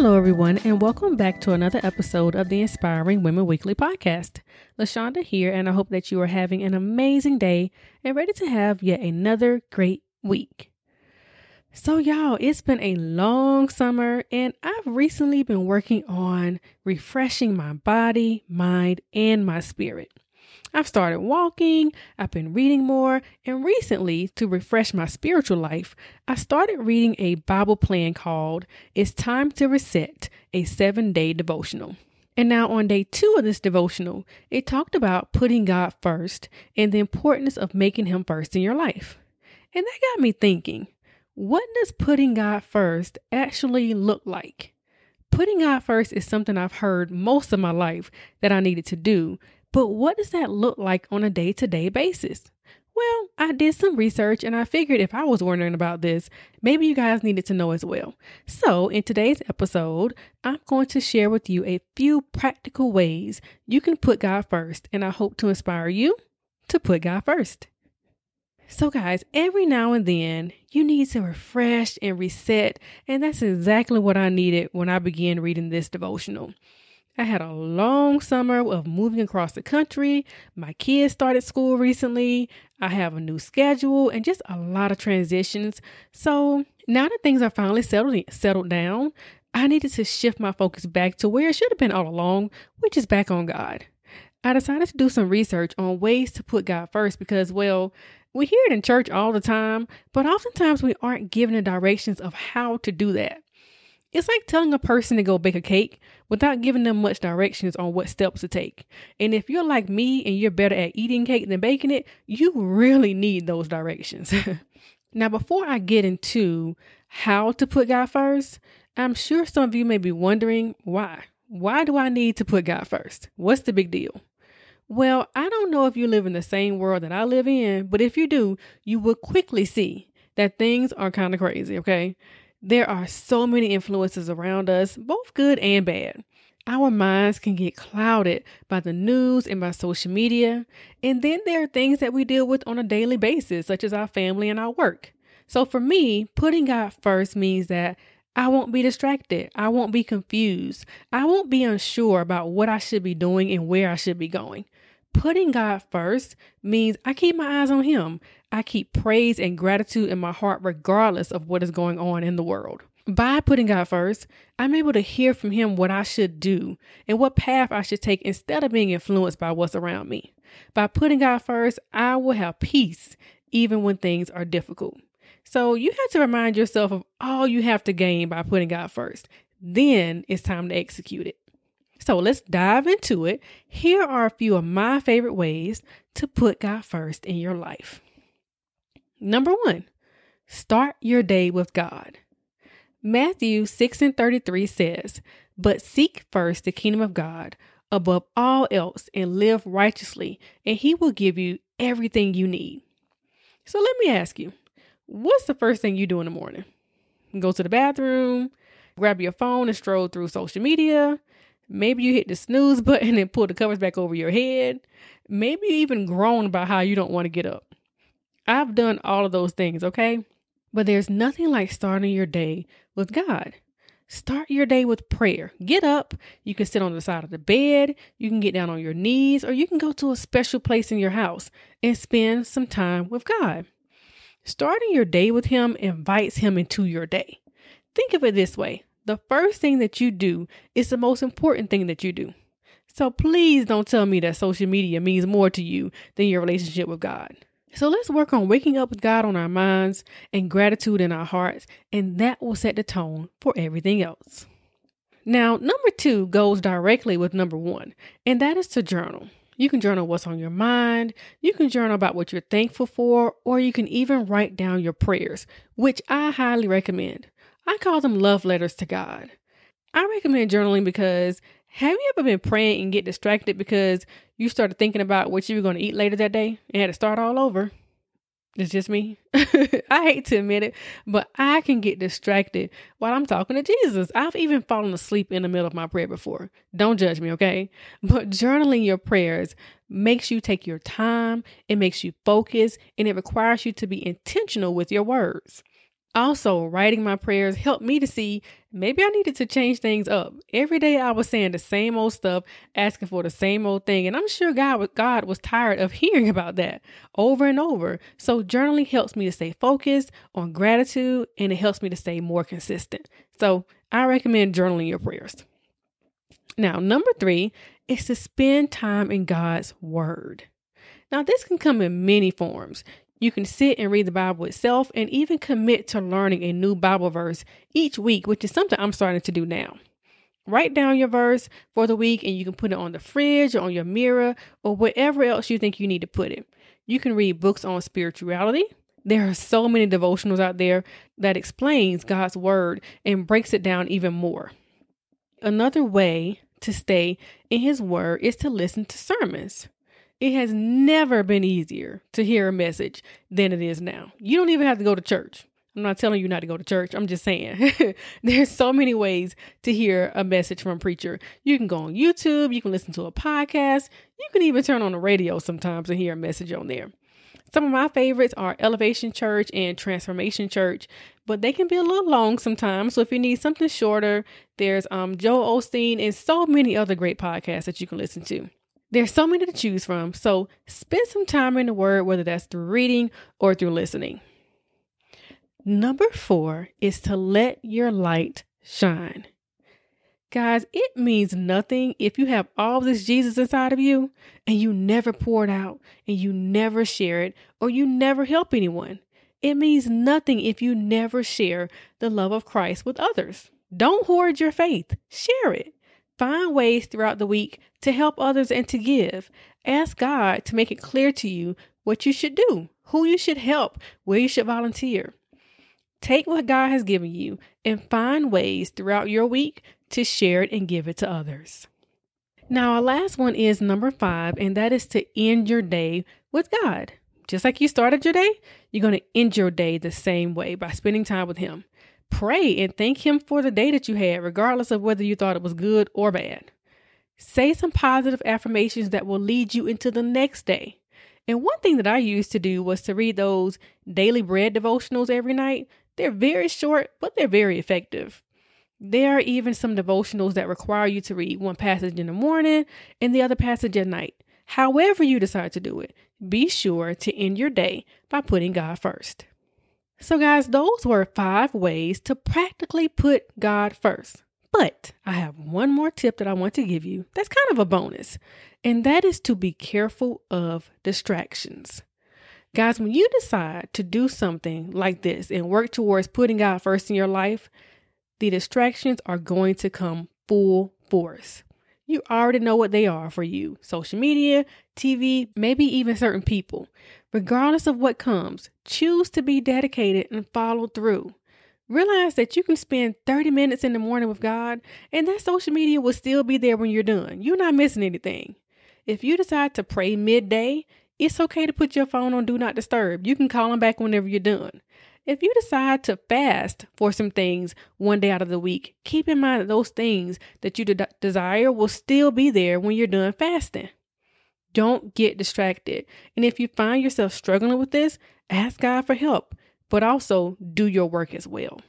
Hello, everyone, and welcome back to another episode of the Inspiring Women Weekly podcast. LaShawnda here, and I hope that you are having an amazing day and ready to have yet another great week. So, y'all, it's been a long summer, and I've recently been working on refreshing my body, mind, and my spirit. I've started walking, I've been reading more, and recently, to refresh my spiritual life, I started reading a Bible plan called It's Time to Reset, a seven day devotional. And now, on day two of this devotional, it talked about putting God first and the importance of making Him first in your life. And that got me thinking what does putting God first actually look like? Putting God first is something I've heard most of my life that I needed to do, but what does that look like on a day to day basis? Well, I did some research and I figured if I was wondering about this, maybe you guys needed to know as well. So, in today's episode, I'm going to share with you a few practical ways you can put God first, and I hope to inspire you to put God first. So, guys, every now and then you need to refresh and reset, and that's exactly what I needed when I began reading this devotional. I had a long summer of moving across the country. My kids started school recently. I have a new schedule and just a lot of transitions. So now that things are finally settled settled down, I needed to shift my focus back to where it should have been all along, which is back on God. I decided to do some research on ways to put God first because, well, we hear it in church all the time, but oftentimes we aren't given the directions of how to do that. It's like telling a person to go bake a cake without giving them much directions on what steps to take. And if you're like me and you're better at eating cake than baking it, you really need those directions. now, before I get into how to put God first, I'm sure some of you may be wondering why. Why do I need to put God first? What's the big deal? Well, I don't know if you live in the same world that I live in, but if you do, you will quickly see that things are kind of crazy, okay? There are so many influences around us, both good and bad. Our minds can get clouded by the news and by social media. And then there are things that we deal with on a daily basis, such as our family and our work. So for me, putting God first means that I won't be distracted. I won't be confused. I won't be unsure about what I should be doing and where I should be going. Putting God first means I keep my eyes on Him. I keep praise and gratitude in my heart regardless of what is going on in the world. By putting God first, I'm able to hear from Him what I should do and what path I should take instead of being influenced by what's around me. By putting God first, I will have peace even when things are difficult. So you have to remind yourself of all you have to gain by putting God first. Then it's time to execute it. So let's dive into it. Here are a few of my favorite ways to put God first in your life. Number one, start your day with God. Matthew 6 and 33 says, But seek first the kingdom of God above all else and live righteously, and he will give you everything you need. So let me ask you, what's the first thing you do in the morning? Go to the bathroom, grab your phone and stroll through social media, Maybe you hit the snooze button and pull the covers back over your head. Maybe you even groan about how you don't want to get up. I've done all of those things, okay? But there's nothing like starting your day with God. Start your day with prayer. Get up. You can sit on the side of the bed. You can get down on your knees, or you can go to a special place in your house and spend some time with God. Starting your day with Him invites Him into your day. Think of it this way the first thing that you do is the most important thing that you do. So please don't tell me that social media means more to you than your relationship with God. So let's work on waking up with God on our minds and gratitude in our hearts, and that will set the tone for everything else. Now, number two goes directly with number one, and that is to journal. You can journal what's on your mind, you can journal about what you're thankful for, or you can even write down your prayers, which I highly recommend. I call them love letters to God. I recommend journaling because have you ever been praying and get distracted because you started thinking about what you were going to eat later that day and had to start all over? It's just me. I hate to admit it, but I can get distracted while I'm talking to Jesus. I've even fallen asleep in the middle of my prayer before. Don't judge me, okay? But journaling your prayers makes you take your time, it makes you focus, and it requires you to be intentional with your words. Also, writing my prayers helped me to see maybe I needed to change things up. Every day I was saying the same old stuff, asking for the same old thing, and I'm sure God God was tired of hearing about that over and over. So journaling helps me to stay focused on gratitude and it helps me to stay more consistent. So, I recommend journaling your prayers. Now, number 3 is to spend time in God's word. Now, this can come in many forms. You can sit and read the Bible itself and even commit to learning a new Bible verse each week, which is something I'm starting to do now. Write down your verse for the week and you can put it on the fridge or on your mirror or wherever else you think you need to put it. You can read books on spirituality. There are so many devotionals out there that explains God's word and breaks it down even more. Another way to stay in his word is to listen to sermons. It has never been easier to hear a message than it is now. You don't even have to go to church. I'm not telling you not to go to church. I'm just saying there's so many ways to hear a message from a preacher. You can go on YouTube, you can listen to a podcast, you can even turn on the radio sometimes and hear a message on there. Some of my favorites are Elevation Church and Transformation Church, but they can be a little long sometimes. So if you need something shorter, there's um Joel Osteen and so many other great podcasts that you can listen to. There's so many to choose from, so spend some time in the Word, whether that's through reading or through listening. Number four is to let your light shine. Guys, it means nothing if you have all this Jesus inside of you and you never pour it out and you never share it or you never help anyone. It means nothing if you never share the love of Christ with others. Don't hoard your faith, share it. Find ways throughout the week to help others and to give. Ask God to make it clear to you what you should do, who you should help, where you should volunteer. Take what God has given you and find ways throughout your week to share it and give it to others. Now, our last one is number five, and that is to end your day with God. Just like you started your day, you're going to end your day the same way by spending time with Him. Pray and thank Him for the day that you had, regardless of whether you thought it was good or bad. Say some positive affirmations that will lead you into the next day. And one thing that I used to do was to read those daily bread devotionals every night. They're very short, but they're very effective. There are even some devotionals that require you to read one passage in the morning and the other passage at night. However, you decide to do it, be sure to end your day by putting God first. So, guys, those were five ways to practically put God first. But I have one more tip that I want to give you that's kind of a bonus, and that is to be careful of distractions. Guys, when you decide to do something like this and work towards putting God first in your life, the distractions are going to come full force. You already know what they are for you social media, TV, maybe even certain people. Regardless of what comes, choose to be dedicated and follow through. Realize that you can spend 30 minutes in the morning with God, and that social media will still be there when you're done. You're not missing anything. If you decide to pray midday, it's okay to put your phone on Do Not Disturb. You can call them back whenever you're done. If you decide to fast for some things one day out of the week, keep in mind that those things that you de- desire will still be there when you're done fasting. Don't get distracted. And if you find yourself struggling with this, ask God for help, but also do your work as well.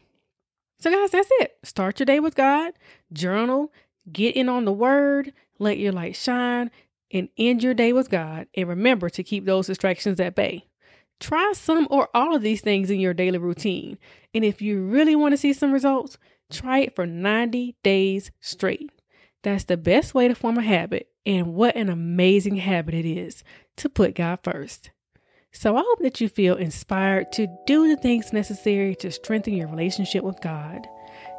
So, guys, that's it. Start your day with God, journal, get in on the word, let your light shine, and end your day with God. And remember to keep those distractions at bay. Try some or all of these things in your daily routine. And if you really want to see some results, try it for 90 days straight. That's the best way to form a habit, and what an amazing habit it is to put God first. So I hope that you feel inspired to do the things necessary to strengthen your relationship with God,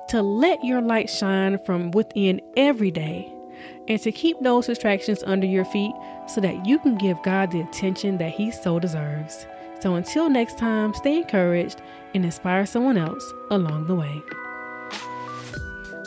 to let your light shine from within every day, and to keep those distractions under your feet so that you can give God the attention that He so deserves. So until next time, stay encouraged and inspire someone else along the way.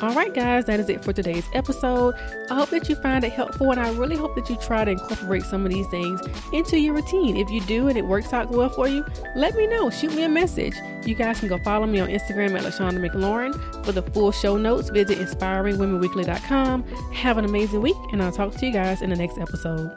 All right, guys, that is it for today's episode. I hope that you find it helpful, and I really hope that you try to incorporate some of these things into your routine. If you do and it works out well for you, let me know. Shoot me a message. You guys can go follow me on Instagram at LaShawnda McLaurin. For the full show notes, visit inspiringwomenweekly.com. Have an amazing week, and I'll talk to you guys in the next episode.